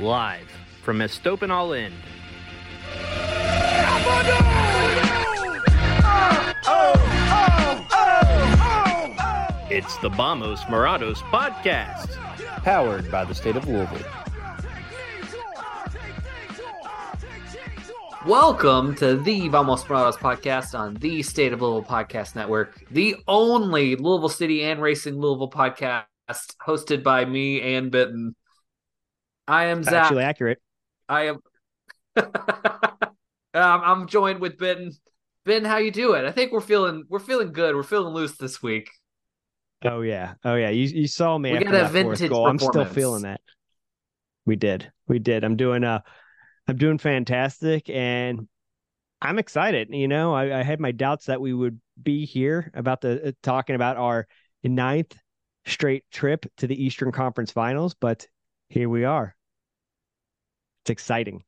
Live from Estopan All End. It's the Vamos Morados podcast, powered by the state of Louisville. Welcome to the Vamos Morados podcast on the State of Louisville Podcast Network, the only Louisville City and Racing Louisville podcast hosted by me and Benton. I am Zach. Actually accurate. I am. I'm joined with Ben. Ben, how you doing? I think we're feeling we're feeling good. We're feeling loose this week. Oh yeah, oh yeah. You you saw me We after got a that fourth vintage goal. I'm still feeling that. We did, we did. I'm doing uh, I'm doing fantastic, and I'm excited. You know, I, I had my doubts that we would be here about the uh, talking about our ninth straight trip to the Eastern Conference Finals, but here we are. It's exciting.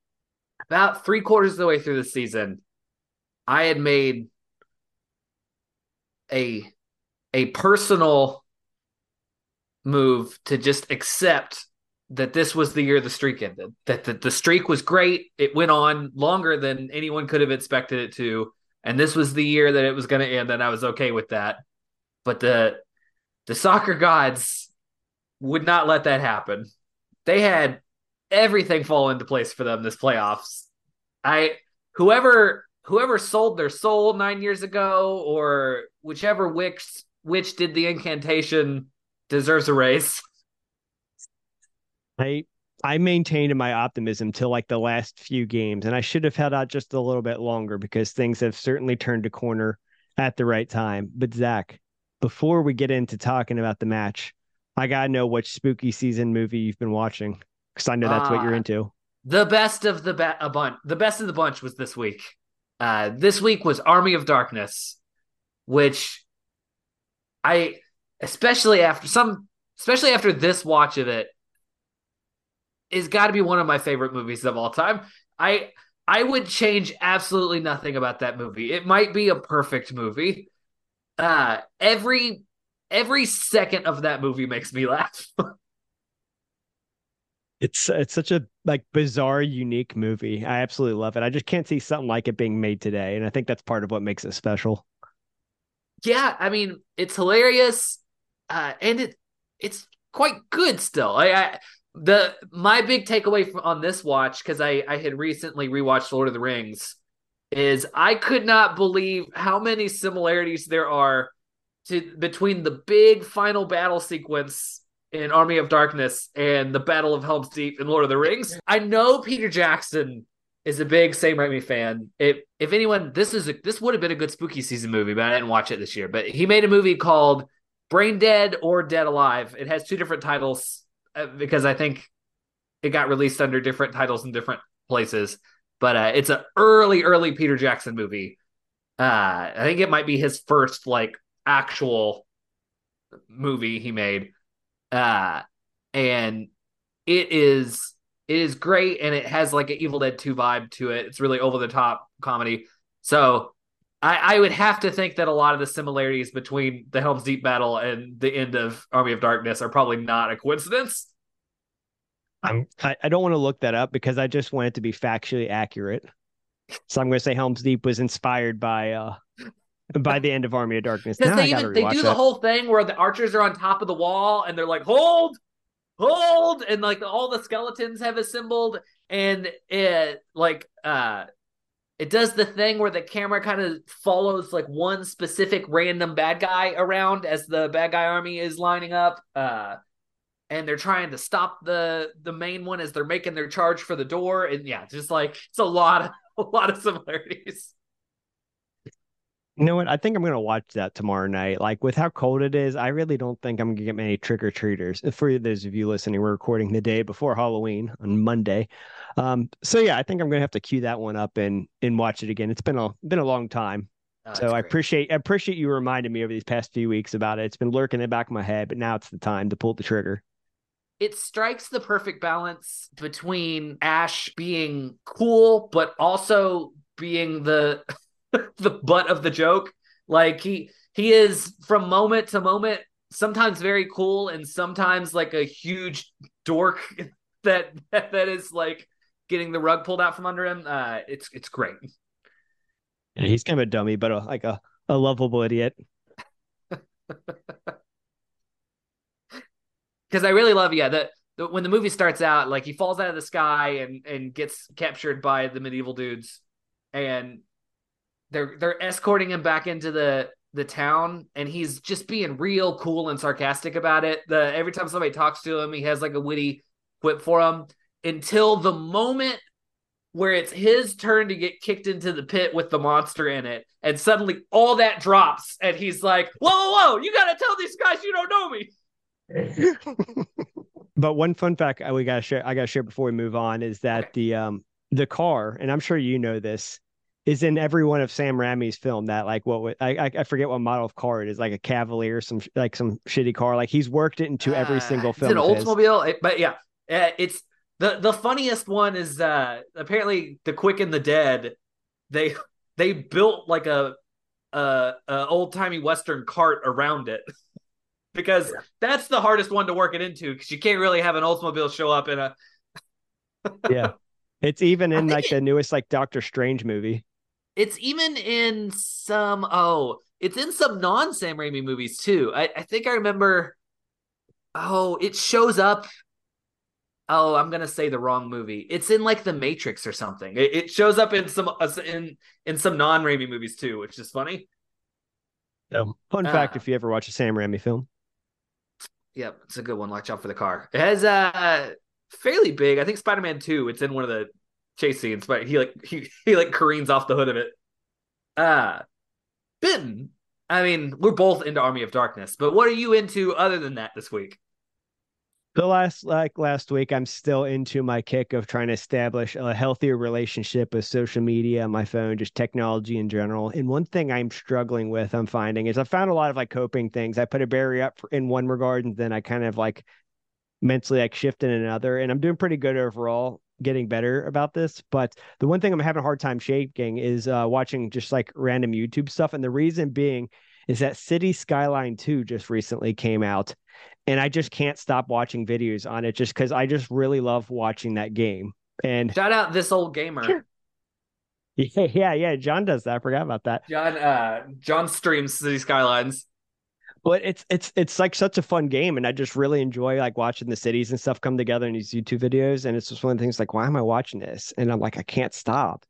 About three quarters of the way through the season, I had made a a personal move to just accept that this was the year the streak ended. That the, the streak was great. It went on longer than anyone could have expected it to. And this was the year that it was going to end, and I was okay with that. But the the soccer gods would not let that happen. They had everything fall into place for them this playoffs. I whoever whoever sold their soul nine years ago, or whichever witch witch did the incantation, deserves a race. I I maintained my optimism till like the last few games, and I should have held out just a little bit longer because things have certainly turned a corner at the right time. But Zach, before we get into talking about the match, I gotta know which spooky season movie you've been watching because I know that's what you're Ah. into. The best of the ba- a bunch. The best of the bunch was this week. Uh, this week was Army of Darkness, which I, especially after some, especially after this watch of it, is got to be one of my favorite movies of all time. I I would change absolutely nothing about that movie. It might be a perfect movie. Uh, every every second of that movie makes me laugh. It's it's such a like bizarre, unique movie. I absolutely love it. I just can't see something like it being made today, and I think that's part of what makes it special. yeah, I mean, it's hilarious, uh, and it it's quite good still. I, I the my big takeaway from, on this watch because I I had recently rewatched Lord of the Rings is I could not believe how many similarities there are to between the big final battle sequence in Army of Darkness and the Battle of Helm's Deep in Lord of the Rings. I know Peter Jackson is a big Sam Raimi fan. If if anyone, this is a, this would have been a good spooky season movie, but I didn't watch it this year. But he made a movie called Brain Dead or Dead Alive. It has two different titles uh, because I think it got released under different titles in different places. But uh, it's an early, early Peter Jackson movie. Uh, I think it might be his first like actual movie he made. Uh, and it is it is great and it has like an Evil Dead 2 vibe to it. It's really over the top comedy. So I, I would have to think that a lot of the similarities between the Helm's Deep battle and the end of Army of Darkness are probably not a coincidence. I'm I, I don't want to look that up because I just want it to be factually accurate. So I'm going to say Helm's Deep was inspired by uh by the end of Army of Darkness. Because they even they do the whole thing where the archers are on top of the wall and they're like, hold, hold, and like all the skeletons have assembled, and it like uh it does the thing where the camera kind of follows like one specific random bad guy around as the bad guy army is lining up. Uh and they're trying to stop the the main one as they're making their charge for the door. And yeah, just like it's a lot of a lot of similarities. You know what? I think I'm gonna watch that tomorrow night. Like with how cold it is, I really don't think I'm gonna get many trick or treaters. For those of you listening, we're recording the day before Halloween on Monday. Um, so yeah, I think I'm gonna have to cue that one up and and watch it again. It's been a been a long time. Oh, so I appreciate I appreciate you reminding me over these past few weeks about it. It's been lurking in the back of my head, but now it's the time to pull the trigger it strikes the perfect balance between Ash being cool but also being the the butt of the joke. Like he he is from moment to moment sometimes very cool and sometimes like a huge dork that that, is like getting the rug pulled out from under him. Uh it's it's great. Yeah, he's kind of a dummy, but a, like a, a lovable idiot. because I really love yeah that when the movie starts out like he falls out of the sky and and gets captured by the medieval dudes and they're they're escorting him back into the the town and he's just being real cool and sarcastic about it the every time somebody talks to him he has like a witty quip for him until the moment where it's his turn to get kicked into the pit with the monster in it and suddenly all that drops and he's like whoa whoa whoa you gotta tell these guys you don't know me but one fun fact I we gotta share I gotta share before we move on is that okay. the um the car, and I'm sure you know this, is in every one of Sam Raimi's film. That like what I I forget what model of car it is, like a Cavalier, some like some shitty car. Like he's worked it into every uh, single film. It's an Oldsmobile, but yeah, uh, it's the the funniest one is uh apparently the Quick and the Dead. They they built like a a, a old timey western cart around it. because that's the hardest one to work it into because you can't really have an Oldsmobile show up in a. yeah, it's even in like the newest like Doctor Strange movie. It's even in some oh, it's in some non Sam Raimi movies too. I, I think I remember. Oh, it shows up. Oh, I'm gonna say the wrong movie. It's in like The Matrix or something. It, it shows up in some uh, in in some non Raimi movies too, which is funny. Um, fun fact: uh, if you ever watch a Sam Raimi film, Yep, it's a good one. Watch out for the car. It has uh fairly big. I think Spider Man Two. It's in one of the chase scenes, but he like he he like careens off the hood of it. Uh Benton. I mean, we're both into Army of Darkness, but what are you into other than that this week? the last like last week i'm still into my kick of trying to establish a healthier relationship with social media my phone just technology in general and one thing i'm struggling with i'm finding is i found a lot of like coping things i put a barrier up in one regard and then i kind of like mentally like shift in another and i'm doing pretty good overall getting better about this but the one thing i'm having a hard time shaking is uh watching just like random youtube stuff and the reason being is that city skyline 2 just recently came out and I just can't stop watching videos on it just because I just really love watching that game. And shout out this old gamer. Yeah, yeah, yeah. John does that. I forgot about that. John, uh, John streams City Skylines. But it's it's it's like such a fun game, and I just really enjoy like watching the cities and stuff come together in these YouTube videos. And it's just one of the things like, why am I watching this? And I'm like, I can't stop.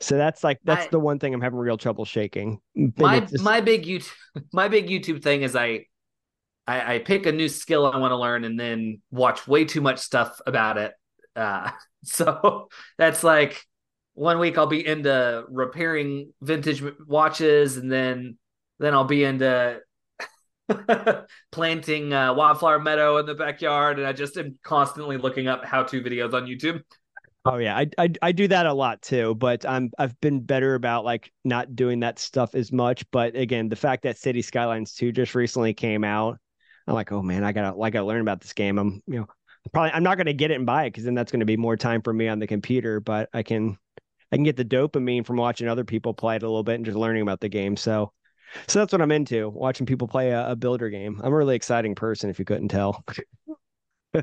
So that's like that's I, the one thing I'm having real trouble shaking. my just... my big YouTube my big YouTube thing is I I, I pick a new skill I want to learn and then watch way too much stuff about it. Uh, so that's like one week I'll be into repairing vintage watches, and then then I'll be into planting uh, wildflower meadow in the backyard, and I just am constantly looking up how-to videos on YouTube. Oh yeah, I, I I do that a lot too, but I'm I've been better about like not doing that stuff as much. But again, the fact that City Skylines 2 just recently came out, I'm like, oh man, I gotta like I learn about this game. I'm you know probably I'm not gonna get it and buy it because then that's gonna be more time for me on the computer. But I can I can get the dopamine from watching other people play it a little bit and just learning about the game. So so that's what I'm into, watching people play a, a builder game. I'm a really exciting person if you couldn't tell. feel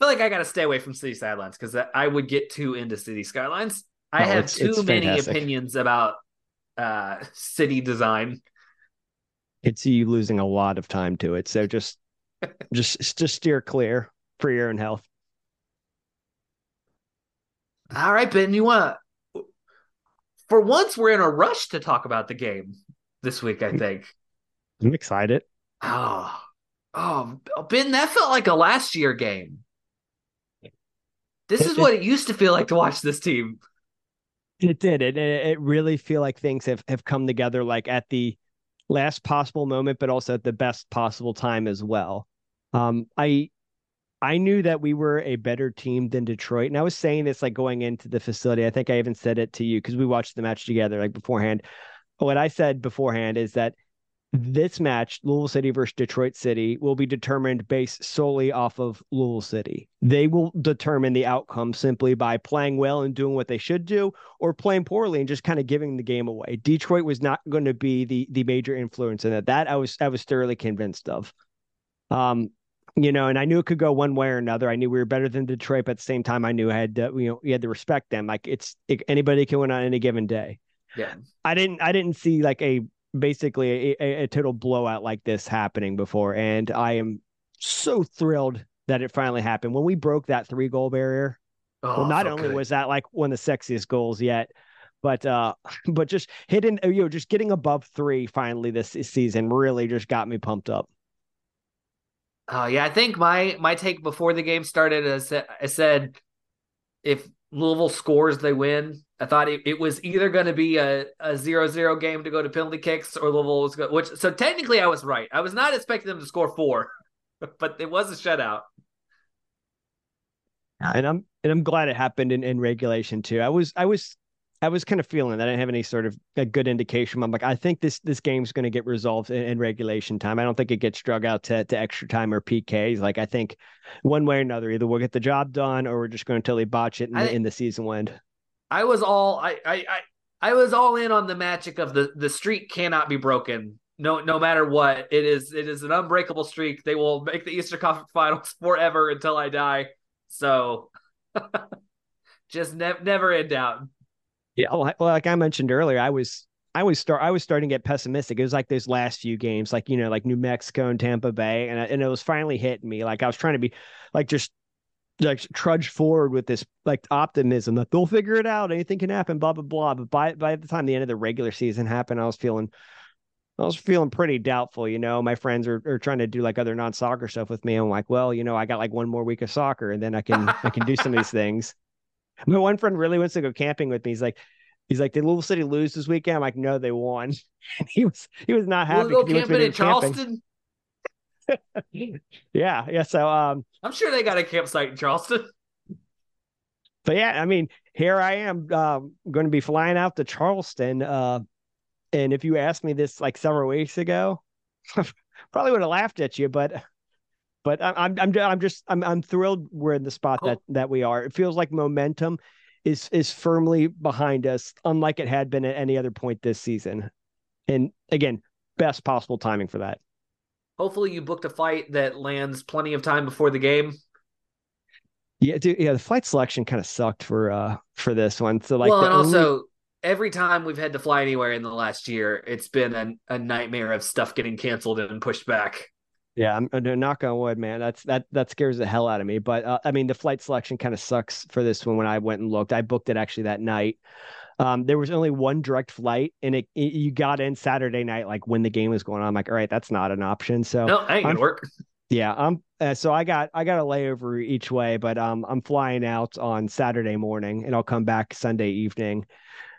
like I got to stay away from City Skylines because I would get too into City Skylines. I Oh, have it's- too it's many fantastic. opinions about uh city design. It's you losing a lot of time to it. So just just just steer clear for your own health. All right, Ben, you want to? For once, we're in a rush to talk about the game this week. I think. I'm excited. Oh, oh, Ben, that felt like a last year game. This It- is what it used to feel like to watch this team. It did. It it it really feel like things have have come together like at the last possible moment, but also at the best possible time as well. Um, I I knew that we were a better team than Detroit, and I was saying this like going into the facility. I think I even said it to you because we watched the match together like beforehand. What I said beforehand is that this match, Louisville City versus Detroit City, will be determined based solely off of Louisville City. They will determine the outcome simply by playing well and doing what they should do, or playing poorly and just kind of giving the game away. Detroit was not going to be the the major influence in it. That I was I was thoroughly convinced of. Um, you know, and I knew it could go one way or another. I knew we were better than Detroit, but at the same time, I knew I had to, you know, we had to respect them. Like it's it, anybody can win on any given day. Yeah, I didn't I didn't see like a basically a, a, total blowout like this happening before, and I am so thrilled that it finally happened. When we broke that three goal barrier, oh, well, not only good. was that like one of the sexiest goals yet, but uh, but just hitting you know just getting above three finally this season really just got me pumped up. Oh yeah, I think my my take before the game started is I said if Louisville scores, they win. I thought it, it was either going to be a, a zero-zero game to go to penalty kicks or Louisville was going which so technically I was right. I was not expecting them to score four, but it was a shutout. and I'm and I'm glad it happened in, in regulation too. I was I was I was kind of feeling that I didn't have any sort of a good indication. I'm like, I think this this game's going to get resolved in, in regulation time. I don't think it gets drug out to, to extra time or PKs. Like I think one way or another, either we'll get the job done or we're just going to totally botch it in, I- the, in the season end. I was all I, I I I was all in on the magic of the the streak cannot be broken. No, no matter what, it is it is an unbreakable streak. They will make the Easter Conference Finals forever until I die. So, just ne- never in doubt. Yeah, like, like I mentioned earlier, I was I was start I was starting to get pessimistic. It was like those last few games, like you know, like New Mexico and Tampa Bay, and and it was finally hitting me. Like I was trying to be like just like trudge forward with this like optimism that they'll figure it out. Anything can happen. Blah blah blah. But by by the time the end of the regular season happened, I was feeling. I was feeling pretty doubtful, you know. My friends are, are trying to do like other non soccer stuff with me. I'm like, well, you know, I got like one more week of soccer, and then I can I can do some of these things. My one friend really wants to go camping with me. He's like, he's like, did Louisville City lose this weekend? I'm like, no, they won. And he was he was not happy. We'll go 'cause he wants me camping in go camping. Yeah, yeah. So um, I'm sure they got a campsite in Charleston. but yeah, I mean, here I am um, going to be flying out to Charleston. Uh, and if you asked me this like several weeks ago, probably would have laughed at you. But but I'm I'm I'm just I'm I'm thrilled we're in the spot Cool. that that we are. It feels like momentum is is firmly behind us, unlike it had been at any other point this season. And again, best possible timing for that. Hopefully, you booked a flight that lands plenty of time before the game. Yeah, dude, yeah, the flight selection kind of sucked for uh for this one. So like well, and only- also every time we've had to fly anywhere in the last year, it's been a, a nightmare of stuff getting canceled and pushed back. Yeah, I'm uh, knock on wood, man. That's that that scares the hell out of me. But uh, I mean, the flight selection kind of sucks for this one. When I went and looked, I booked it actually that night. Um, there was only one direct flight, and it, it, you got in Saturday night, like when the game was going on. I'm like, all right, that's not an option. So no, ain't gonna work. Yeah, I'm. Uh, so I got I got a layover each way, but um, I'm flying out on Saturday morning, and I'll come back Sunday evening.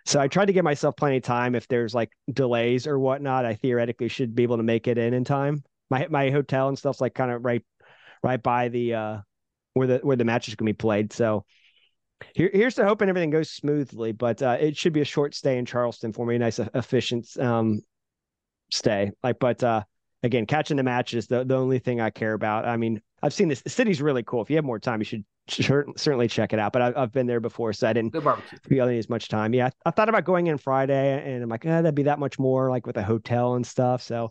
So I tried to give myself plenty of time. If there's like delays or whatnot, I theoretically should be able to make it in in time. My my hotel and stuff's like kind of right right by the uh where the where the match is to be played. So here, here's to hoping everything goes smoothly, but uh, it should be a short stay in Charleston for me. A nice, efficient um, stay. Like, but uh, again, catching the match is the, the only thing I care about. I mean, I've seen this. The city's really cool. If you have more time, you should certainly check it out. But I, have been there before, so I didn't feel as much time. Yeah, I thought about going in Friday, and I'm like, eh, that'd be that much more, like with a hotel and stuff. So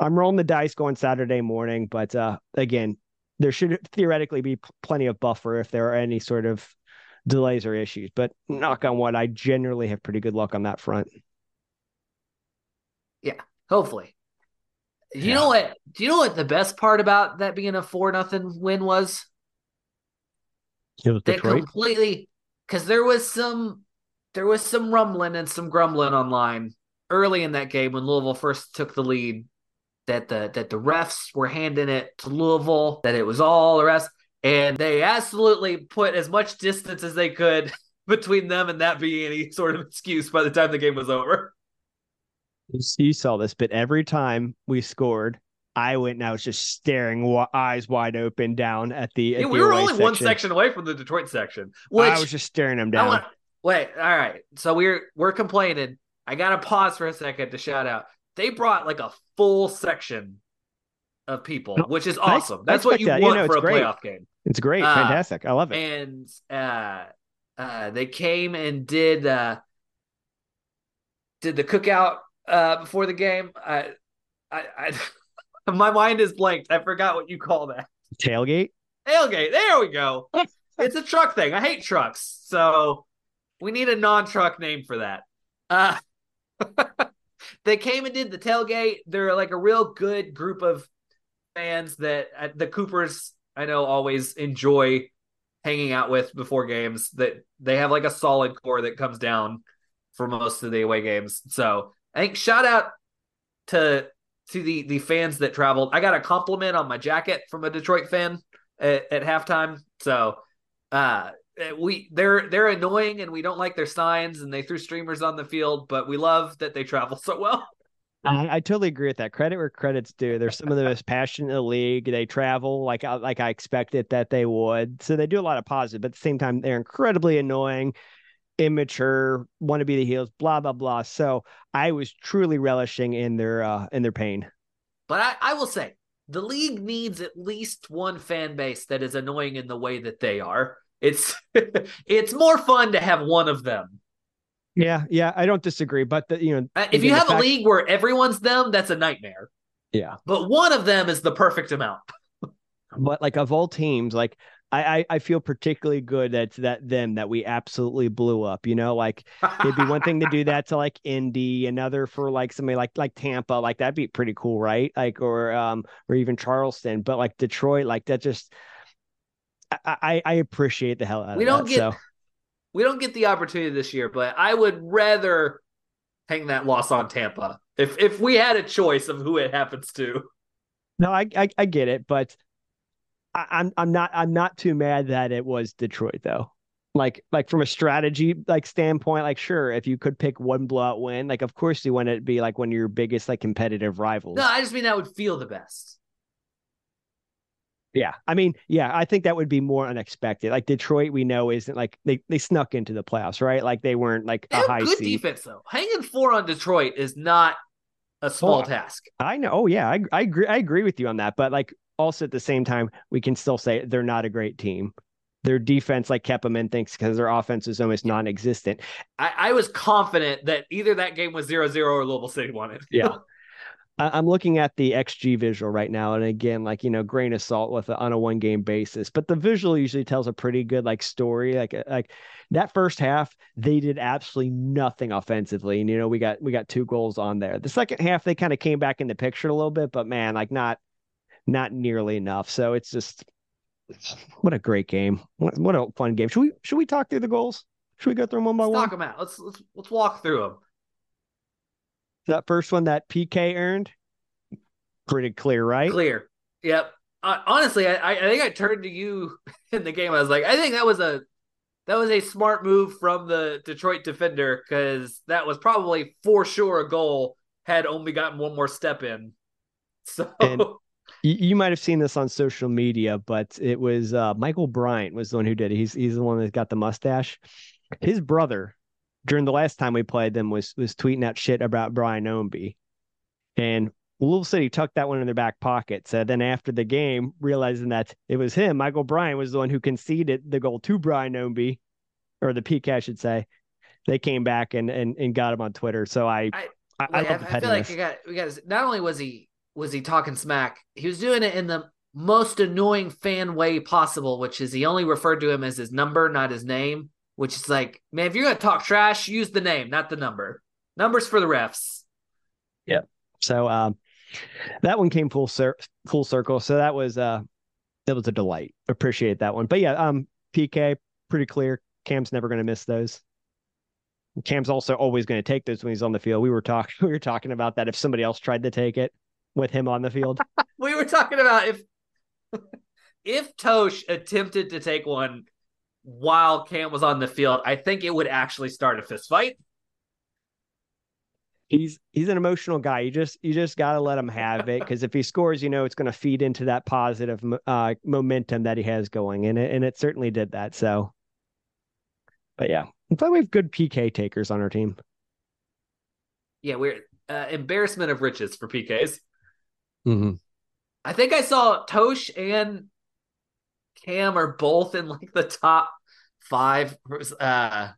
I'm rolling the dice going Saturday morning. But uh, again, there should theoretically be plenty of buffer if there are any sort of delays or issues. But knock on wood, I generally have pretty good luck on that front. Yeah, hopefully. Do you yeah. know what? Do you know what the best part about that being a four nothing win was? It was that completely because there was some there was some rumbling and some grumbling online early in that game when Louisville first took the lead that the that the refs were handing it to Louisville that it was all the rest and they absolutely put as much distance as they could between them and that being any sort of excuse by the time the game was over. You saw this, but every time we scored, I went and I was just staring, eyes wide open, down at the. At yeah, the we were only section. one section away from the Detroit section. Which I was just staring them down. Want, wait, all right. So we're we're complaining. I got to pause for a second to shout out. They brought like a full section of people, which is awesome. I, That's I what you that. want you know, for a great. playoff game. It's great, uh, fantastic. I love it. And uh, uh, they came and did uh, did the cookout uh, before the game. I, I, I my mind is blanked. I forgot what you call that. Tailgate. Tailgate. There we go. it's a truck thing. I hate trucks, so we need a non-truck name for that. Uh, they came and did the tailgate. They're like a real good group of fans that uh, the Coopers I know always enjoy hanging out with before games. That they have like a solid core that comes down for most of the away games. So I think shout out to to the the fans that traveled. I got a compliment on my jacket from a Detroit fan at, at halftime. So uh we they're they're annoying and we don't like their signs and they threw streamers on the field, but we love that they travel so well. I, I, totally agree with that. Credit where credit's due. They're some of the most passionate in the league. They travel like like I expected that they would. So they do a lot of positive, but at the same time, they're incredibly annoying, immature, want to be the heels, blah blah blah. So I was truly relishing in their uh in their pain. But I, I will say the league needs at least one fan base that is annoying in the way that they are. It's it's more fun to have one of them yeah, yeah, I don't disagree. But the, you know, uh, if you have fact... a league where everyone's them, that's a nightmare. Yeah, but one of them is the perfect amount. but like of all teams, like I, I, I feel particularly good that that them that we absolutely blew up. You know, like it'd be one thing to do that to like Indy, another for like somebody like like Tampa, like that'd be pretty cool, right? Like or um or even Charleston, but like Detroit, like that just I I, I appreciate the hell out of it. we of don't that, get so. We don't get the opportunity this year, but I would rather hang that loss on Tampa if if we had a choice of who it happens to. No, I I, I get it, but I, I'm I'm not I'm not too mad that it was Detroit though. Like like from a strategy like standpoint, like sure, if you could pick one blowout win, like of course you want it to be like one of your biggest like competitive rivals. No, I just mean that would feel the best. Yeah. I mean, yeah, I think that would be more unexpected. Like Detroit, we know isn't like they, they snuck into the playoffs, right? Like they weren't like they a high good seed. defense though. Hanging four on Detroit is not a small task. I know. Oh yeah, I I agree. I agree with you on that. But like also at the same time, we can still say they're not a great team. Their defense, like kept them in things because their offense is almost non-existent. I, I was confident that either that game was zero zero or Louisville City won it. Yeah. I'm looking at the XG visual right now, and again, like you know, grain of salt with a, on a one game basis. But the visual usually tells a pretty good like story. Like uh, like that first half, they did absolutely nothing offensively, and you know we got we got two goals on there. The second half, they kind of came back in the picture a little bit, but man, like not not nearly enough. So it's just what a great game. What, what a fun game. Should we should we talk through the goals? Should we go through them one by let's one? talk them out. Let's let's let's walk through them. That first one that PK earned, pretty clear, right? Clear. Yep. Uh, honestly, I I think I turned to you in the game. I was like, I think that was a that was a smart move from the Detroit defender because that was probably for sure a goal had only gotten one more step in. So And- You, might have seen this on social media, but it was uh, Michael Bryant was the one who did it. He's he's the one that got the mustache. His brother, during the last time we played them, was was tweeting out shit about Brian Ownby, and Louisville City tucked that one in their back pocket. So then after the game, realizing that it was him, Michael Bryant was the one who conceded the goal to Brian Ownby, or the PK, I should say. They came back and and, and got him on Twitter. So I I- I, I, the I feel like we got we got not only was he was he talking smack, he was doing it in the most annoying fan way possible, which is he only referred to him as his number, not his name. Which is like, man, if you're gonna talk trash, use the name, not the number. Numbers for the refs. Yeah. So um, that one came full cir- full circle. So that was uh, that was a delight. Appreciate that one. But yeah, um, PK pretty clear. Cam's never going to miss those. Cam's also always going to take those when he's on the field. We were talking we were talking about that if somebody else tried to take it with him on the field. We were talking about if if Totsch attempted to take one while Cam was on the field, I think it would actually start a fist fight. he's he's an emotional guy. You just you just got to let him have it because if he scores, you know it's going to feed into that positive uh, momentum that he has going, and it and it certainly did that. So, but yeah, I'm glad we have good PK takers on our team. Yeah, we're uh, embarrassment of riches for PKs. Mm-hmm. I think I saw Totsch and Cam are both in like the top five. Uh,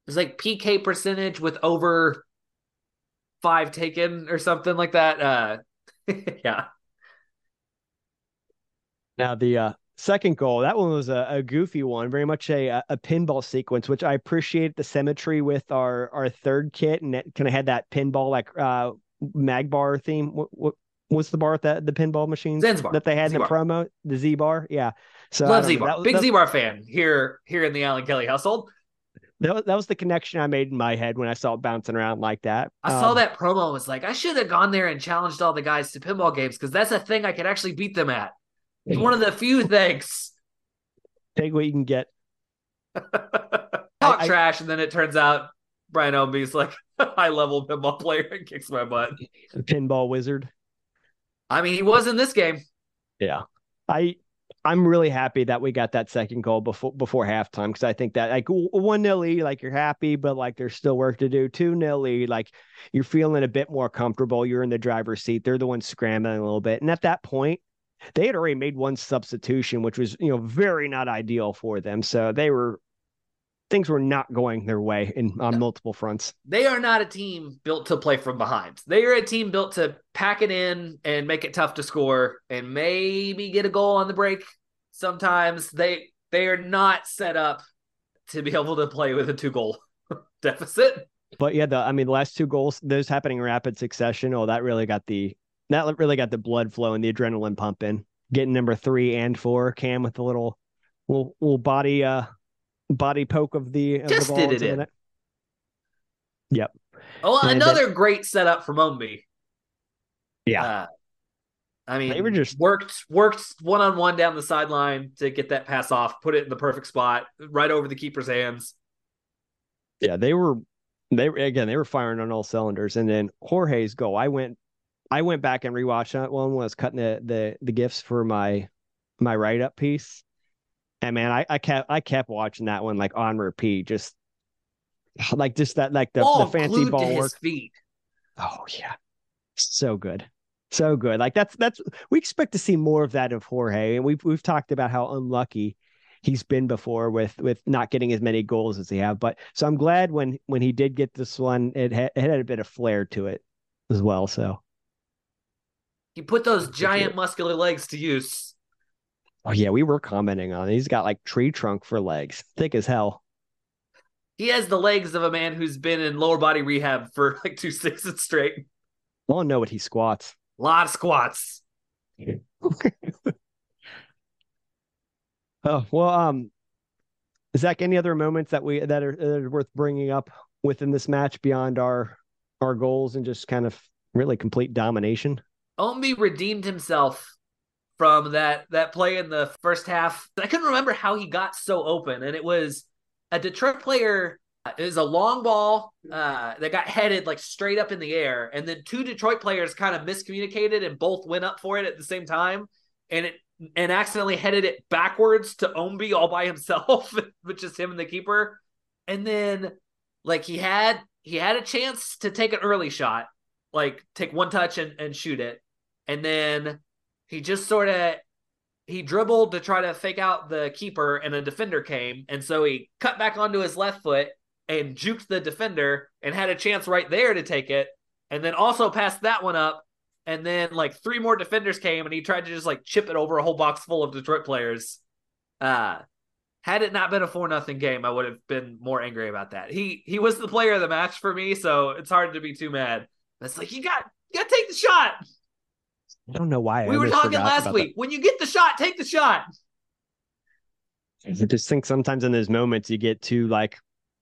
it was like PK percentage with over five taken or something like that. Uh, yeah, Now the uh, second goal, that one was a, a goofy one, very much a a pinball sequence, which I appreciate the symmetry with our our third kit, and it kind of had that pinball like uh Magbar theme. What, what what's the bar that the pinball machines Zanzibar. that they had in the promo? The Z bar, yeah. So love Z-Bar. was- Big that- Z-Bar fan here here in the Allen-Kelly household. That was, that was the connection I made in my head when I saw it bouncing around like that. I saw Um, that promo was like, I should have gone there and challenged all the guys to pinball games because that's a thing I could actually beat them at. It's one of the few things. Take what you can get. Talk I- trash, and then it turns out Brian Ownby's like a high level pinball player and kicks my butt. Pinball wizard. I mean, he was in this game. Yeah. I I'm really happy that we got that second goal before before halftime because I think that like one nil lead, like you're happy, but like there's still work to do. Two nil lead, like you're feeling a bit more comfortable. You're in the driver's seat. They're the ones scrambling a little bit. And at that point, they had already made one substitution, which was you know very not ideal for them. So they were things were not going their way in on No. multiple fronts. They are not a team built to play from behind. They are a team built to pack it in and make it tough to score and maybe get a goal on the break. Sometimes they they are not set up to be able to play with a two goal deficit. But yeah, the I mean the last two goals, those happening in rapid succession. Oh, that really got the that really got the blood flowing, and the adrenaline pumping. Getting number three and four, Cam with the little little, little body uh body poke of the of Just the did it in. net. Yep. Oh, And another great setup from Ownby. Yeah. Uh, I mean, They were just- worked worked one on one down the sideline to get that pass off, put it in the perfect spot, right over the keeper's hands. Yeah, they were they were again they were firing on all cylinders. And then Jorge's goal, I went I went back and rewatched that one when I was cutting the the the gifts for my my write up piece. And man, I, I kept I kept watching that one like on repeat, just like just that like the, Ball the fancy ball work. feet. Oh yeah. So good. So good. Like that's that's we expect to see more of that of Jorge. And we've we've talked about how unlucky he's been before with with not getting as many goals as he have. But so I'm glad when when he did get this one, it had, it had a bit of flair to it as well. So He put those giant muscular legs to use. Oh yeah, we were commenting on it. He's got like tree trunk for legs, thick as hell. He has the legs of a man who's been in lower body rehab for like two seasons straight. I to know what he squats. A lot of squats. Oh well, um, Zach, any other moments that we that are, that are worth bringing up within this match beyond our our goals and just kind of really complete domination? Ownby redeemed himself from that that play in the first half. I couldn't remember how he got so open, and it was a Detroit player. It was a long ball uh, that got headed like straight up in the air, and then two Detroit players kind of miscommunicated and both went up for it at the same time, and it and accidentally headed it backwards to Ownby all by himself, which is him and the keeper. And then like he had he had a chance to take an early shot, like take one touch and, and shoot it. And then he just sort of he dribbled to try to fake out the keeper and a defender came and so he cut back onto his left foot and juked the defender and had a chance right there to take it and then also passed that one up and then like three more defenders came and he tried to just like chip it over a whole box full of Detroit players. Uh had it not been a four nothing game, I would have been more angry about that. He he was the player of the match for me, so it's hard to be too mad. It's like you got you got to take the shot. I don't know why. We were talking last week. That. When you get the shot, take the shot. I just think sometimes in those moments you get too like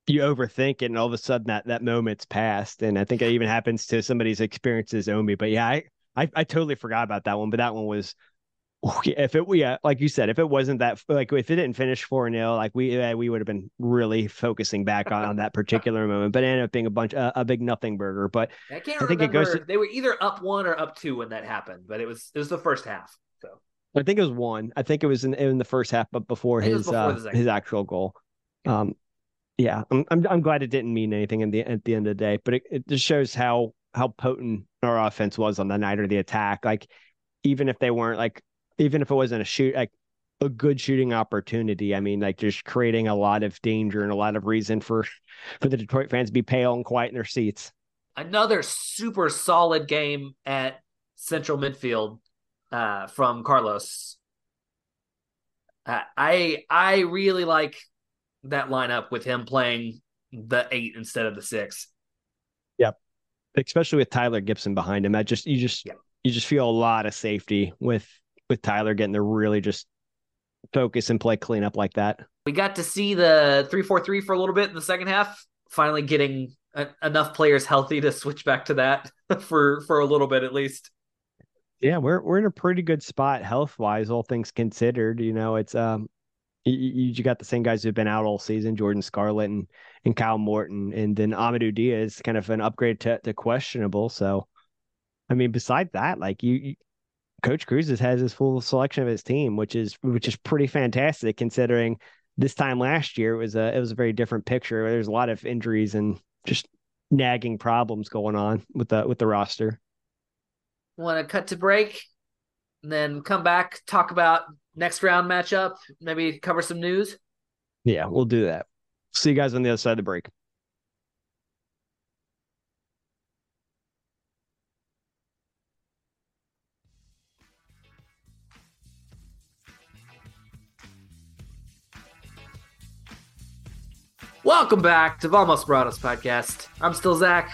you overthink it and all of a sudden that that moment's passed. And I think it even happens to somebody's experiences Ownby. But yeah, I, I, I totally forgot about that one. But that one was if it yeah, like you said, if it wasn't that like if it didn't finish four 0 like we uh, we would have been really focusing back on, on that particular moment. But it ended up being a bunch uh, a big nothing burger. But I can't I think remember. it goes. To, they were either up one or up two when that happened. But it was it was the first half. So I think it was one. I think it was in in the first half, but before his before uh, his actual goal. Um, yeah, I'm, I'm I'm glad it didn't mean anything in the at the end of the day, but it, it just shows how how potent our offense was on the night of the attack. Like even if they weren't like even if it wasn't a shoot like a good shooting opportunity. I mean, like just creating a lot of danger and a lot of reason for for the Detroit fans to be pale and quiet in their seats. Another super solid game at central midfield uh, from Carlos. Uh, I I really like that lineup with him playing the eight instead of the six. Yep. Especially with Tyler Gibson behind him. That just you just yep. you just feel a lot of safety with with Tyler getting to really just focus and play cleanup like that. We got to see the three four three for a little bit in the second half, finally getting a- enough players healthy to switch back to that for for a little bit at least. Yeah, we're we're in a pretty good spot health wise, all things considered. You know, it's um you, you got the same guys who've been out all season, Jordan Scarlett and, and Kyle Morton, and then Amadou Diaz, kind of an upgrade to, to questionable. So, I mean, beside that, like you Coach Cruzes has his full selection of his team, which is which is pretty fantastic considering this time last year it was a it was a very different picture. There's a lot of injuries and just nagging problems going on with the with the roster. Want to cut to break, and then come back talk about next round matchup, maybe cover some news? Yeah, we'll do that. See you guys on the other side of the break. Welcome back to Vamos Morados podcast. I'm still Zach,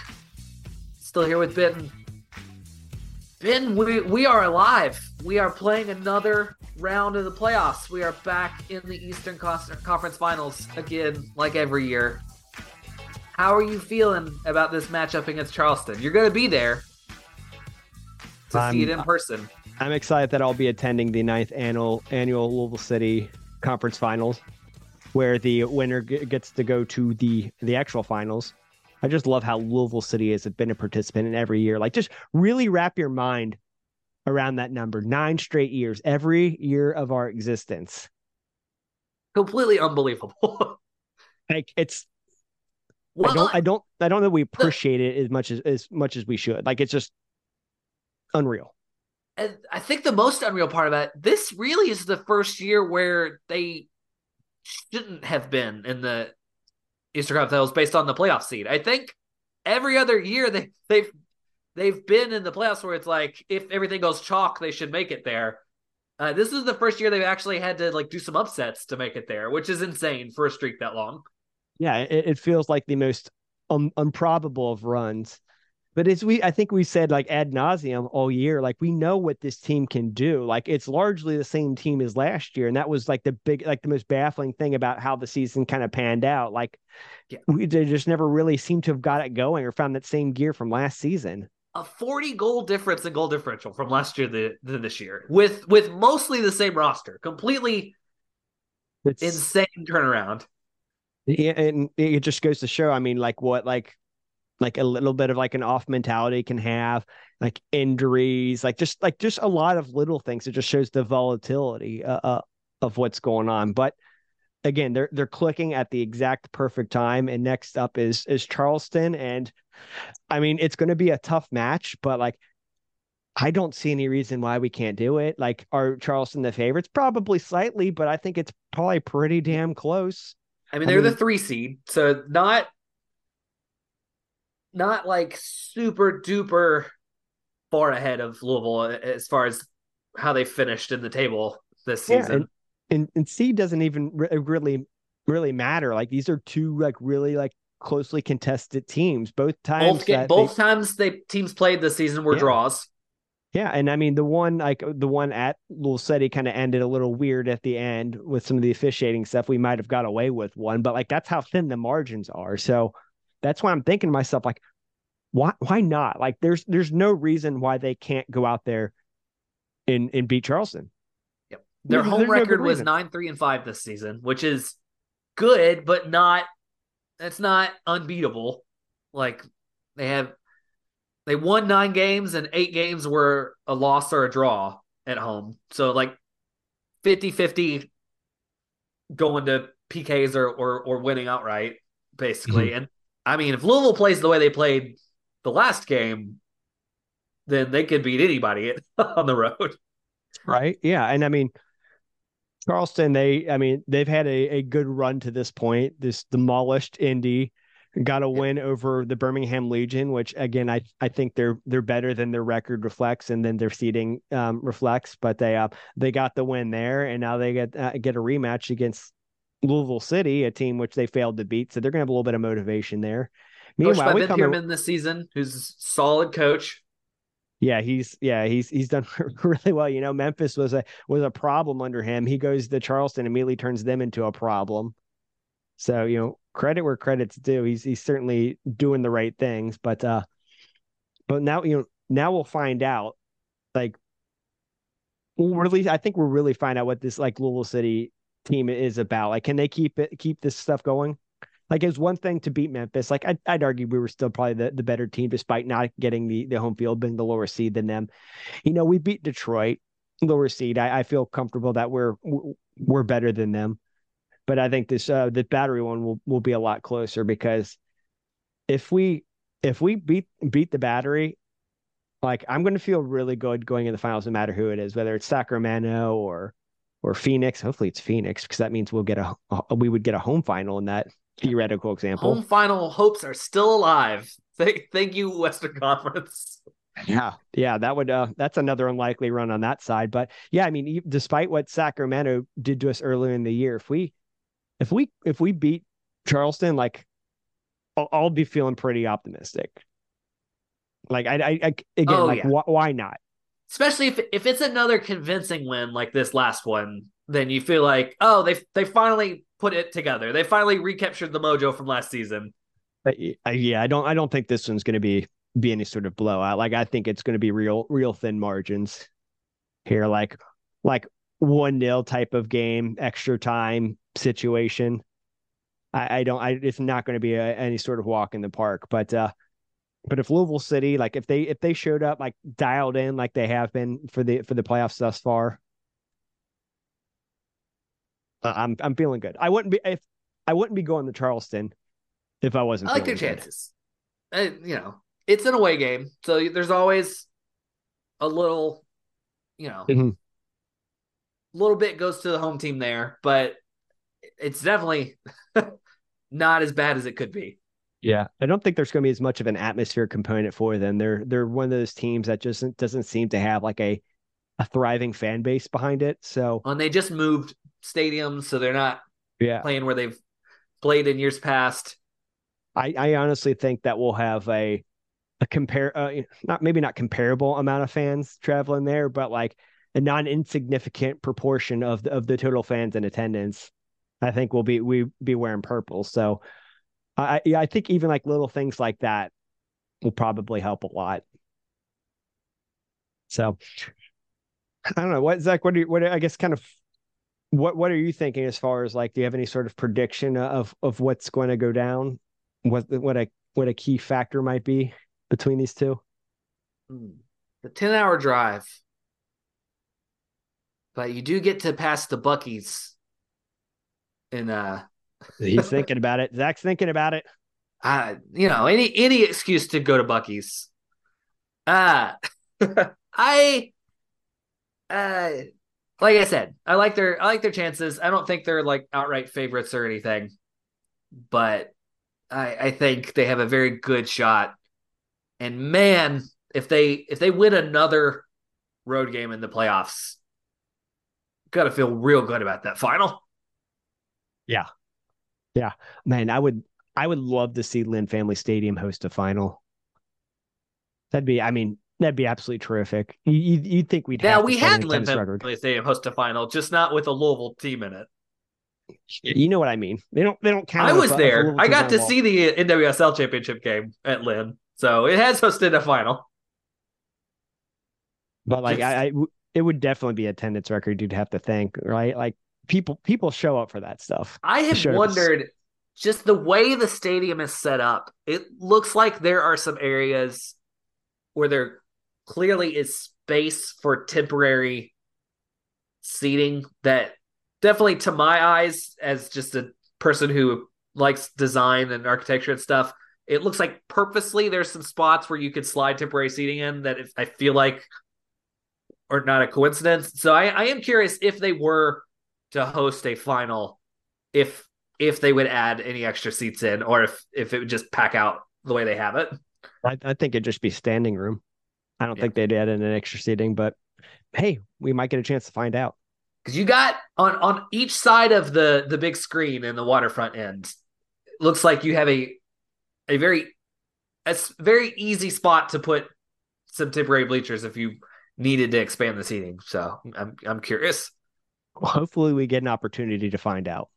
still here with Ben. Ben, we, we are alive. We are playing another round of the playoffs. We are back in the Eastern Conference Finals again, like every year. How are you feeling about this matchup against Charleston? You're going to be there to I'm, see it in person. I'm excited that I'll be attending the ninth annual annual Louisville City Conference Finals, where the winner gets to go to the the actual finals. I just love how Louisville City has been a participant in every year. Like, just really wrap your mind around that number. Nine straight years, every year of our existence. Completely unbelievable. like it's. Well, I don't. I don't. I don't know. We appreciate it as much as as much as we should. Like it's just unreal. And I think the most unreal part about that, this really is the first year where they shouldn't have been in the Eastern Conference Finals based on the playoff seed. I think every other year they they've they've been in the playoffs where it's like if everything goes chalk, they should make it there. Uh, this is the first year they've actually had to like do some upsets to make it there, which is insane for a streak that long. Yeah, it, it feels like the most um, improbable of runs. But as we, I think we said like ad nauseum all year, like we know what this team can do. Like it's largely the same team as last year, and that was like the big, like the most baffling thing about how the season kind of panned out. Like yeah. we they just never really seemed to have got it going or found that same gear from last season. A forty goal difference in goal differential from last year to, to this year, with with mostly the same roster, completely it's, insane turnaround. Yeah, and it just goes to show. I mean, like what, like like a little bit of like an off mentality can have like injuries like just like just a lot of little things. It just shows the volatility uh, uh, of what's going on. But again they're they're clicking at the exact perfect time. And next up is is charleston. And i mean it's going to be a tough match but like i don't see any reason why we can't do it. Like are charleston the favorites? Probably slightly but i think it's probably pretty damn close. I mean they're I mean, the three seed so not not like super duper far ahead of Louisville uh, as far as how they finished in the table this season. Yeah, and, and, and C doesn't even uh, really really matter. Like these are two like really like closely contested teams. Both times both, both they, times they teams played this season were yeah. draws. Yeah, and I mean the one like the one at Louisville City kind of ended a little weird at the end with some of the officiating stuff. We might have got away with one, but like that's how thin the margins are. So that's why I'm thinking to myself, like, why why not? Like there's there's no reason why they can't go out there and and beat Charleston. Yep. Their there's, home there's record no was nine, three, and five this season, which is good, but not that's not unbeatable. Like they have they won nine games and eight games were a loss or a draw at home. So like 50-50 going to PKs or or, or winning outright, basically. Mm-hmm. And I mean, if Louisville plays the way they played the last game, then they could beat anybody on the road. Right. Yeah. And I mean, Charleston, they, I mean, they've had a, a good run to this point. This demolished Indy, got a win over the Birmingham Legion, which again, I I think they're they're better than their record reflects and then their seating um, reflects. But they uh they got the win there, and now they get uh, get a rematch against Louisville City, a team which they failed to beat. So they're going to have a little bit of motivation there. Meanwhile, Coached by Ben Pirmann this season, who's a solid coach. Yeah, he's yeah he's he's done really well. You know, Memphis was a was a problem under him. He goes to Charleston, immediately turns them into a problem. So you know, credit where credit's due. He's he's certainly doing the right things, but uh, but now you know now we'll find out. Like, we'll really, I think we'll really find out what this like Louisville City team is about. Like, can they keep it keep this stuff going? Like, it's one thing to beat Memphis. Like, I'd, I'd argue we were still probably the, the better team, despite not getting the the home field, being the lower seed than them. You know, we beat Detroit, lower seed. I, I feel comfortable that we're we're better than them. But I think this uh the battery one will will be a lot closer because if we if we beat beat the battery, like I'm going to feel really good going in the finals, no matter who it is, whether it's Sacramento or or Phoenix. Hopefully it's Phoenix because that means we'll get a, a, we would get a home final in that theoretical example. Home final hopes are still alive. Thank, thank you, Western Conference. Yeah, yeah, that would uh, that's another unlikely run on that side. But yeah, I mean, despite what Sacramento did to us earlier in the year, if we if we if we beat Charleston, like I'll, I'll be feeling pretty optimistic. Like I, I, I again, oh, like yeah. wh- why not? Especially if if it's another convincing win like this last one, then you feel like oh they they finally put it together. They finally recaptured the mojo from last season. Yeah, I don't I don't think this one's going to be be any sort of blowout. Like I think it's going to be real real thin margins here like like 1 nil type of game, extra time situation. I, I don't I it's not going to be a, any sort of walk in the park, but uh but if Louisville City, like if they if they showed up like dialed in like they have been for the for the playoffs thus far, uh, I'm I'm feeling good. I wouldn't be if I wouldn't be going to Charleston if I wasn't. I like their chances. I, you know, it's an away game, so there's always a little, you know, mm-hmm. little bit goes to the home team there, but it's definitely not as bad as it could be. Yeah, I don't think there's going to be as much of an atmosphere component for them. They're they're one of those teams that just doesn't seem to have like a a thriving fan base behind it. So and they just moved stadiums, so they're not yeah. playing where they've played in years past. I, I honestly think that we'll have a a compare uh, not maybe not comparable amount of fans traveling there, but like a non insignificant proportion of the, of the total fans in attendance. I think will be we be wearing purple. So I I think even like little things like that will probably help a lot. So I don't know what Zach. What do you? What I guess kind of what what are you thinking as far as like? Do you have any sort of prediction of of what's going to go down? What what a what a key factor might be between these two? Hmm. The ten hour drive, but you do get to pass the Buc-ee's. In uh, he's thinking about it. Zach's thinking about it. Uh, you know, any any excuse to go to Buc-ee's. Uh I uh like I said, I like their I like their chances. I don't think they're like outright favorites or anything, but I I think they have a very good shot. And man, if they if they win another road game in the playoffs, gotta feel real good about that final. Yeah. Yeah. Man, I would I would love to see Lynn Family Stadium host a final. That'd be I mean, That'd be absolutely terrific. You you you'd think we'd yeah we had Lynn Family Stadium host a final, just not with a Louisville team in it. You know what I mean? They don't they don't count. I was there. I got to see the NWSL championship game at Lynn, so it has hosted a final. But like just... I, I, it would definitely be attendance record. You'd have to think, right? Like people people show up for that stuff. I have wondered just the way the stadium is set up. It looks like there are some areas where there clearly is space for temporary seating that definitely to my eyes as just a person who likes design and architecture and stuff it looks like purposely there's some spots where you could slide temporary seating in that if, i feel like are not a coincidence so I, I am curious if they were to host a final if if they would add any extra seats in or if if it would just pack out the way they have it i, I think it'd just be standing room I don't yeah. think they'd add in an extra seating, but hey, we might get a chance to find out. Because you got on on each side of the the big screen in the waterfront end, looks like you have a a very a very easy spot to put some temporary bleachers if you needed to expand the seating. So I'm I'm curious. Hopefully, we get an opportunity to find out.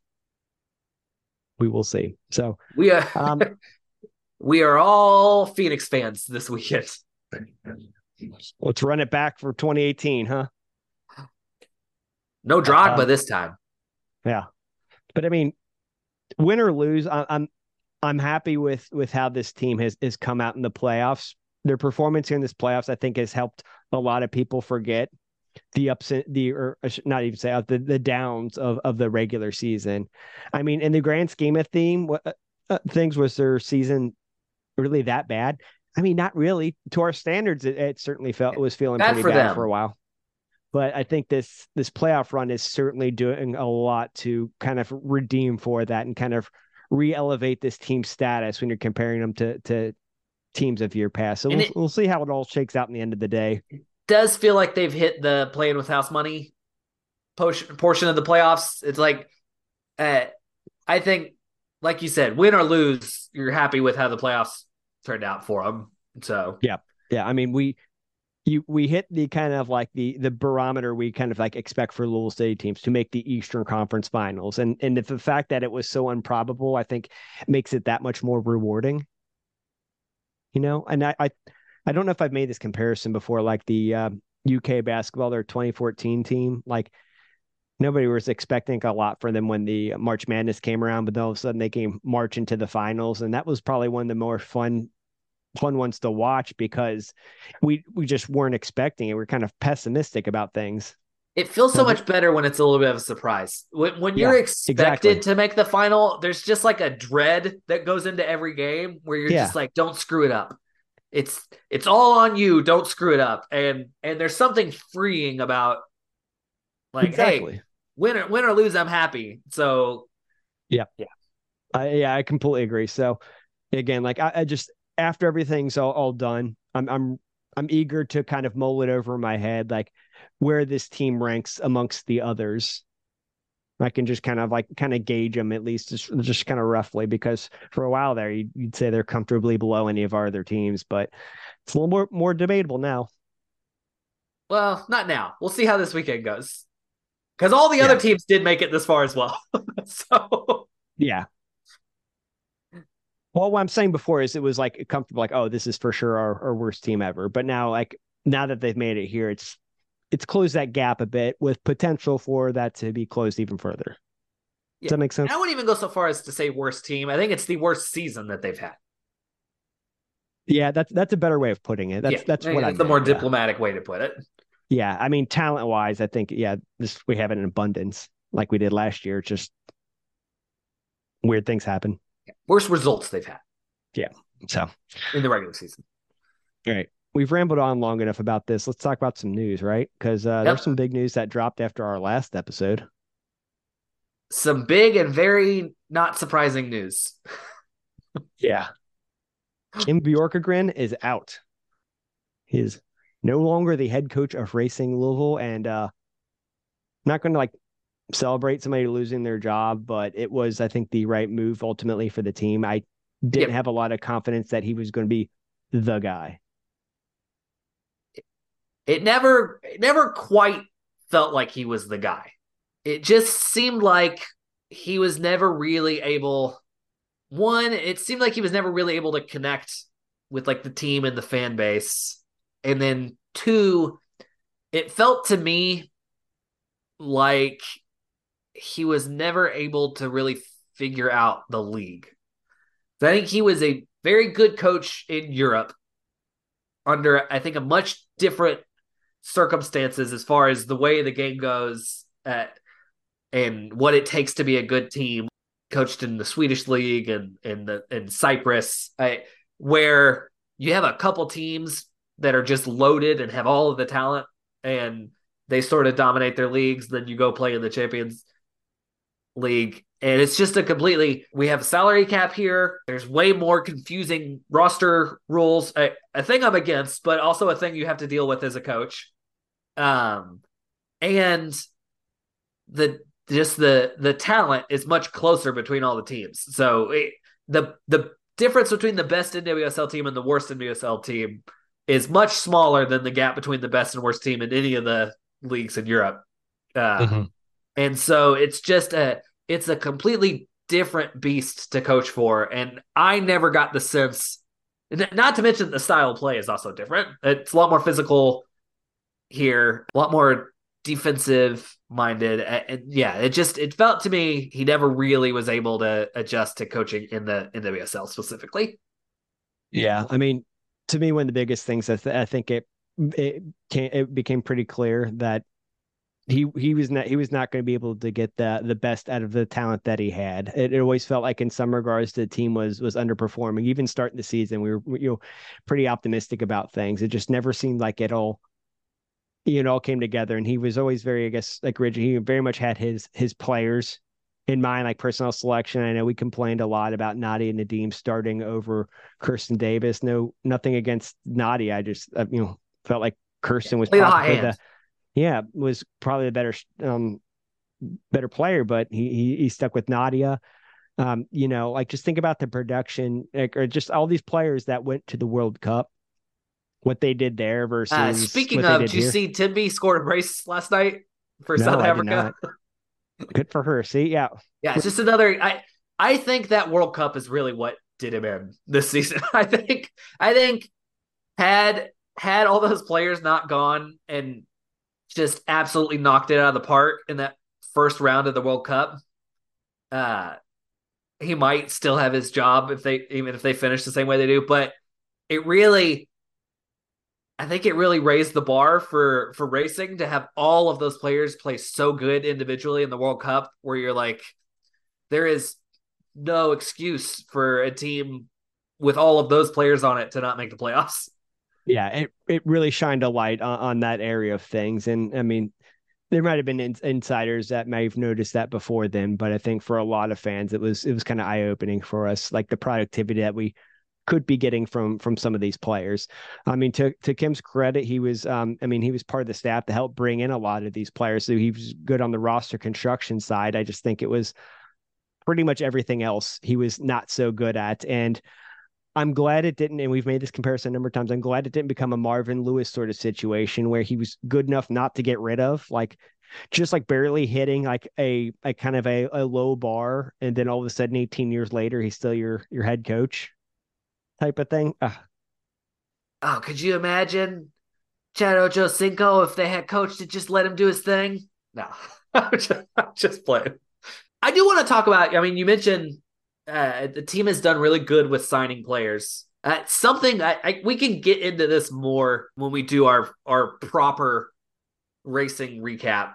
We will see. So we are um, we are all Phoenix fans this weekend. Let's run it back for 2018, huh? No Drogba uh, this time. Yeah, but I mean, win or lose, I, I'm I'm happy with with how this team has has come out in the playoffs. Their performance here in this playoffs, I think, has helped a lot of people forget the ups and the or not even say uh, the the downs of of the regular season. I mean, in the grand scheme of theme, what uh, uh things was their season really that bad? I mean, not really. To our standards, it, it certainly felt it was feeling bad pretty for bad them. for a while. But I think this this playoff run is certainly doing a lot to kind of redeem for that and kind of re-elevate this team status when you're comparing them to to teams of year past. So we'll, it, we'll see how it all shakes out in the end of the day. Does feel like they've hit the playing with house money portion of the playoffs. It's like, uh, I think, like you said, win or lose, you're happy with how the playoffs turned out for them. So yeah, yeah. I mean, we you we hit the kind of like the the barometer we kind of like expect for Louisville City teams to make the Eastern Conference Finals, and and the fact that it was so improbable, I think, makes it that much more rewarding. You know, and I I, I don't know if I've made this comparison before, like the uh, UK basketball, their 2014 team, like nobody was expecting a lot for them when the March Madness came around, but then all of a sudden they came march into the finals, and that was probably one of the more fun fun ones to watch because we we just weren't expecting it. We are kind of pessimistic about things. It feels so much better when it's a little bit of a surprise. When, when you're yeah, expected exactly. to make the final, there's just like a dread that goes into every game where you're yeah. just like, don't screw it up. It's it's all on you. Don't screw it up. And and there's something freeing about like, exactly. hey, win or win or lose, I'm happy. So, yeah, yeah, I, yeah, I completely agree. So, again, like I, I just after everything's all, all done, I'm I'm I'm eager to kind of mull it over my head, like where this team ranks amongst the others. I can just kind of like kind of gauge them at least just, just kind of roughly because for a while there you'd, you'd say they're comfortably below any of our other teams, but it's a little more more debatable now. Well, not now. We'll see how this weekend goes. Because all the yeah. other teams did make it this far as well. so yeah. Well, what I'm saying before is it was like comfortable, like, oh, this is for sure our, our worst team ever. But now, like now that they've made it here, it's it's closed that gap a bit with potential for that to be closed even further. Does that make sense? I wouldn't even go so far as to say worst team. I think it's the worst season that they've had. Yeah, that's that's a better way of putting it. That's yeah, that's what I. the more yeah. diplomatic way to put it. Yeah, I mean, talent wise, I think yeah, this we have it in abundance like we did last year. Just weird things happen. Yeah. Worst results they've had. Yeah. So in the regular season. All right. We've rambled on long enough about this. Let's talk about some news, right? Because uh, yep. there's some big news that dropped after our last episode. Some big and very not surprising news. yeah. Kim Bjorkegren is out. He is no longer the head coach of Racing Louisville, and uh, I'm not going to like celebrate somebody losing their job, but it was, I think, the right move ultimately for the team. I didn't yep. have a lot of confidence that he was going to be the guy. It never, it never quite felt like he was the guy. It just seemed like he was never really able. One, it seemed like he was never really able to connect with like the team and the fan base. And then two, it felt to me like he was never able to really figure out the league. So I think he was a very good coach in Europe under, I think, a much different circumstances as far as the way the game goes at, uh, and what it takes to be a good team. Coached in the Swedish league and in the in Cyprus, I, where you have a couple teams that are just loaded and have all of the talent, and they sort of dominate their leagues. Then you go play in the Champions League, and it's just a completely we have a salary cap here. There's way more confusing roster rules. A, a thing I'm against, but also a thing you have to deal with as a coach. Um, and the just the the talent is much closer between all the teams. So it, the the difference between the best NWSL team and the worst NWSL team is much smaller than the gap between the best and worst team in any of the leagues in Europe. Uh, mm-hmm. And so it's just a it's a completely different beast to coach for, and I never got the sense. Not to mention the style of play is also different. It's a lot more physical here, a lot more defensive minded and yeah it just it felt to me he never really was able to adjust to coaching in the NWSL specifically yeah i mean to me one of the biggest things i, th- I think it it, came, it became pretty clear that he he was not he was not going to be able to get the the best out of the talent that he had. It, it, always felt like in some regards the team was was underperforming. Even starting the season, we were you know pretty optimistic about things. It just never seemed like it all you know all came together. And he was always very I guess like rigid. He very much had his his players in mind, like personnel selection. I know we complained a lot about Nadia and Nadim starting over Kirsten Davis. No, nothing against Nadia. I just uh, you know felt like Kirsten was probably the yeah, was probably a better um better player, but he he, he stuck with Nadia. Um, you know, like just think about the production, like, or just all these players that went to the World Cup, what they did there versus. Uh, speaking of, did you here. see Thembi scored a brace last night for no, South Africa? Good for her. See, yeah, yeah. It's just another. I I think that World Cup is really what did him in this season. I think I think had had all those players not gone and just absolutely knocked it out of the park in that first round of the World Cup. Uh, he might still have his job if they even if they finish the same way they do, but it really I think it really raised the bar for for racing to have all of those players play so good individually in the World Cup where you're like there is no excuse for a team with all of those players on it to not make the playoffs yeah, it it really shined a light on, on that area of things, and I mean, there might have been in, insiders that may have noticed that before then, but I think for a lot of fans, it was it was kind of eye opening for us, like the productivity that we could be getting from from some of these players. I mean, to to Kim's credit, he was um, I mean, he was part of the staff to help bring in a lot of these players. So he was good on the roster construction side. I just think it was pretty much everything else he was not so good at. And I'm glad it didn't, and we've made this comparison a number of times. I'm glad it didn't become a Marvin Lewis sort of situation where he was good enough not to get rid of, like just like barely hitting like a a kind of a, a low bar, and then all of a sudden, 18 years later, he's still your your head coach type of thing. Ugh. Oh, could you imagine Chad Ochocinco if they had coached to just let him do his thing? No, just, I'm just playing. I do want to talk about. I mean, you mentioned uh, the team has done really good with signing players. Uh, something I, I, we can get into this more when we do our our proper racing recap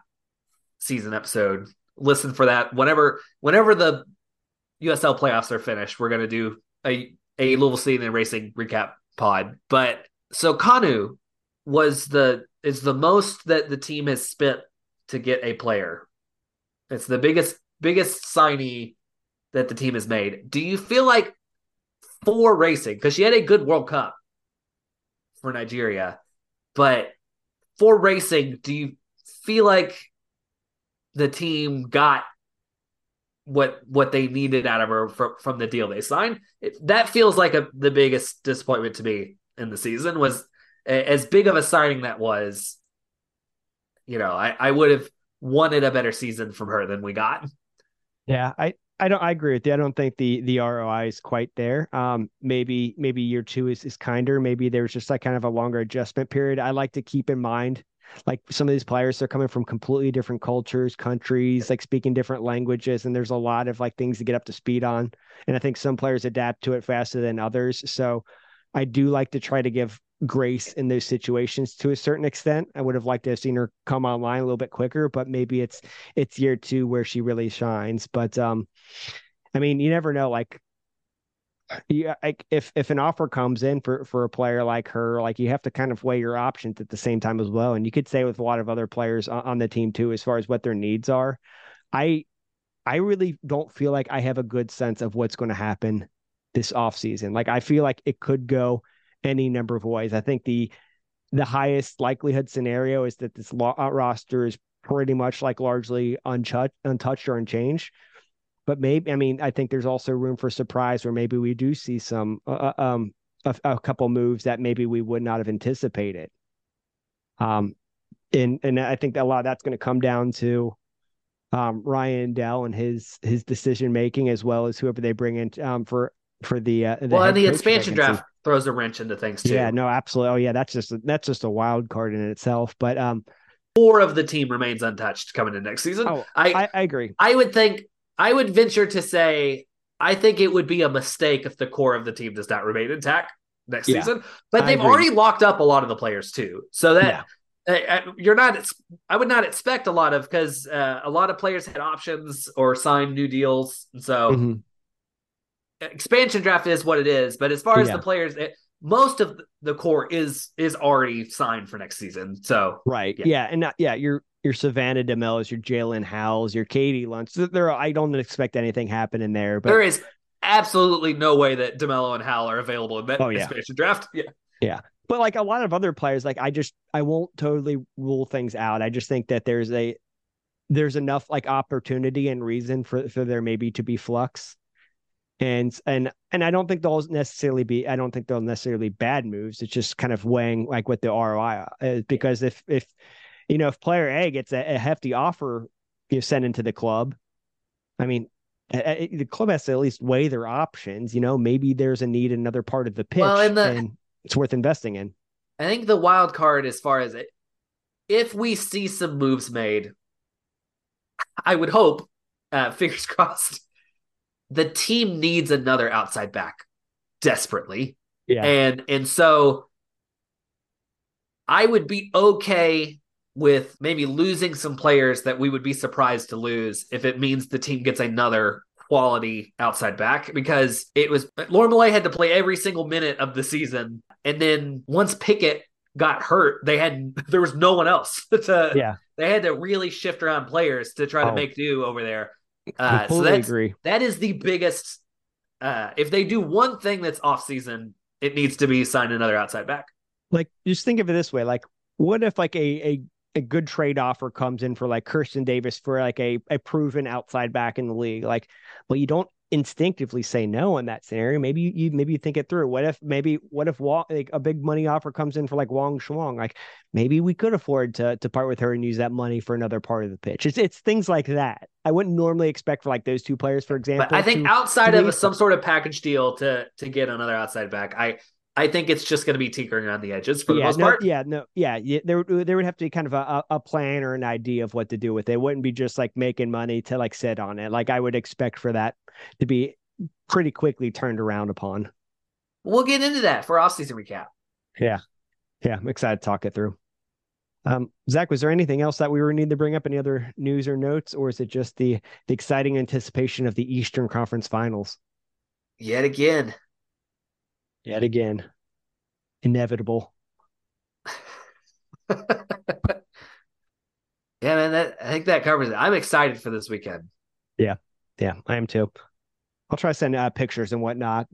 season episode. Listen for that whenever whenever the USL playoffs are finished. We're gonna do a a Louisville City and Racing recap pod. But so Kanu was the is the most that the team has spent to get a player. It's the biggest biggest signee that the team has made. Do you feel like for racing because she had a good World Cup for Nigeria, but for racing, do you feel like the team got what what they needed out of her from, from the deal they signed. It, that feels like a, the biggest disappointment to me in the season was as big of a signing that was. You know, I, I would have wanted a better season from her than we got. Yeah, I I don't I agree with you. I don't think the the ROI is quite there. Um maybe maybe year 2 is is kinder. Maybe there's just like kind of a longer adjustment period. I like to keep in mind like some of these players they're coming from completely different cultures countries like speaking different languages and there's a lot of like things to get up to speed on and i think some players adapt to it faster than others so i do like to try to give grace in those situations to a certain extent i would have liked to have seen her come online a little bit quicker but maybe it's it's year two where she really shines but um i mean you never know like yeah, like if if an offer comes in for for a player like her, like you have to kind of weigh your options at the same time as well. And you could say with a lot of other players on, on the team too, as far as what their needs are. I I really don't feel like I have a good sense of what's going to happen this offseason. Like I feel like it could go any number of ways. I think the the highest likelihood scenario is that this uh, roster is pretty much like largely untouched, untouched or unchanged but maybe I mean I think there's also room for surprise where maybe we do see some uh, uh, um a, a, couple moves that maybe we would not have anticipated. Um, and and I think that a lot of that's going to come down to um Ryan Dell and his his decision making as well as whoever they bring in um for for the, uh, the well and the expansion draft throws a wrench into things too. Yeah, no, absolutely. Oh yeah, that's just that's just a wild card in itself. But um, four of the team remains untouched coming in next season. Oh, I, I, I agree. I would think I would venture to say I think it would be a mistake if the core of the team does not remain intact next yeah, season. But they've already locked up a lot of the players too, so that yeah. uh, uh you're not. I would not expect a lot of because uh, a lot of players had options or signed new deals, so mm-hmm. Expansion draft is what it is. But as far as yeah. the players. It, most of the core is is already signed for next season. So right, yeah, yeah and not, yeah, you're your Savannah DeMelos, your Jaelin Howells, your Katie Lund. There, I don't expect anything happening there. But there is absolutely no way that DeMelo and Howell are available in that oh, yeah. expansion draft. Yeah, yeah. But like a lot of other players, like I just I won't totally rule things out. I just think that there's a there's enough like opportunity and reason for for there maybe to be flux. And and and I don't think they'll necessarily be I don't think they'll necessarily bad moves. It's just kind of weighing like what the ROI is because if if you know, if player A gets a, a hefty offer you know, sent into the club, I mean, a, a, the club has to at least weigh their options. You know, maybe there's a need in another part of the pitch, well, and, the, and it's worth investing in. I think the wild card, as far as it, if we see some moves made, I would hope, uh, fingers crossed, the team needs another outside back desperately. Yeah. And and so I would be okay with maybe losing some players that we would be surprised to lose if it means the team gets another quality outside back because it was Lauren Milliet had to play every single minute of the season. And then once Pickett got hurt, they had there was no one else to yeah. They had to really shift around players to try oh. to make do over there. Uh, so that's, agree. that is the biggest uh, if they do one thing that's off season, it needs to be sign another outside back. Like, just think of it this way: like, what if like a a a good trade offer comes in for like Kirsten Davis for like a, a proven outside back in the league. Like, well, you don't instinctively say no in that scenario. Maybe you, you maybe you think it through. What if maybe what if Wang, like a big money offer comes in for like Wang Shuang? Like maybe we could afford to to part with her and use that money for another part of the pitch. It's it's things like that. I wouldn't normally expect for like those two players, for example. But I think to, outside to of a, some sort of package deal to to get another outside back, I I think it's just going to be tinkering around the edges for the yeah, most no, part. Yeah, no, yeah, yeah. There, there would have to be kind of a, a plan or an idea of what to do with it. it. Wouldn't be just like making money to like sit on it. Like I would expect for that to be pretty quickly turned around upon. We'll get into that for off-season recap. Yeah, yeah. I'm excited to talk it through. Um, Zach, was there anything else that we were need to bring up? Any other news or notes, or is it just the the exciting anticipation of the Eastern Conference Finals? Yet again, Yet again. Inevitable. yeah, man. That I think that covers it. I'm excited for this weekend. Yeah, yeah, I am too. I'll try to send uh, pictures and whatnot.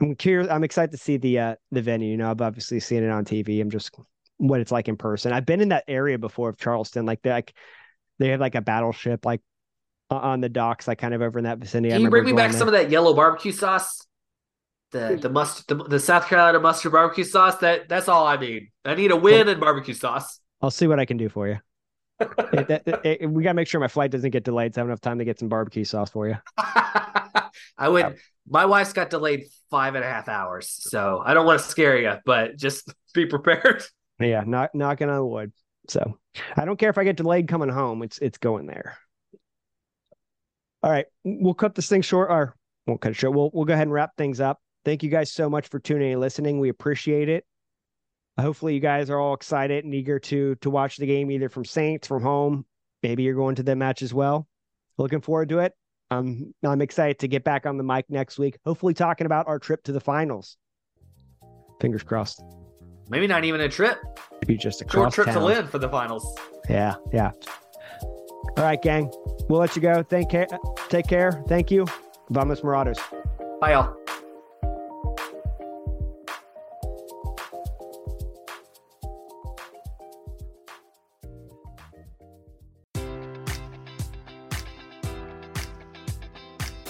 I'm curious. I'm excited to see the uh, the venue. You know, I've obviously seen it on TV. I'm just what it's like in person. I've been in that area before of Charleston. Like they like they have like a battleship like on the docks, like kind of over in that vicinity. Can you bring me back there. some of that yellow barbecue sauce? The hmm. the must the, the, South Carolina mustard barbecue sauce. That that's all I need. I need a win and barbecue sauce. I'll see what I can do for you. it, that, it, we gotta make sure my flight doesn't get delayed. So I have enough time to get some barbecue sauce for you. I would. My wife's got delayed five and a half hours, so I don't want to scare you, but just be prepared. Yeah, not knocking on wood. So I don't care if I get delayed coming home. It's it's going there. All right, we'll cut this thing short, or won't cut it short. We'll we'll go ahead and wrap things up. Thank you guys so much for tuning in and listening. We appreciate it. Hopefully, you guys are all excited and eager to to watch the game, either from Saints, from home. Maybe you're going to the match as well. Looking forward to it. Um, I'm excited to get back on the mic next week. Hopefully, talking about our trip to the finals. Fingers crossed. Maybe not even a trip. Maybe just a short trip town. to live for the finals. Yeah, yeah. All right, gang. We'll let you go. Thank care. Take care. Thank you. Vamos Morados. Bye, y'all.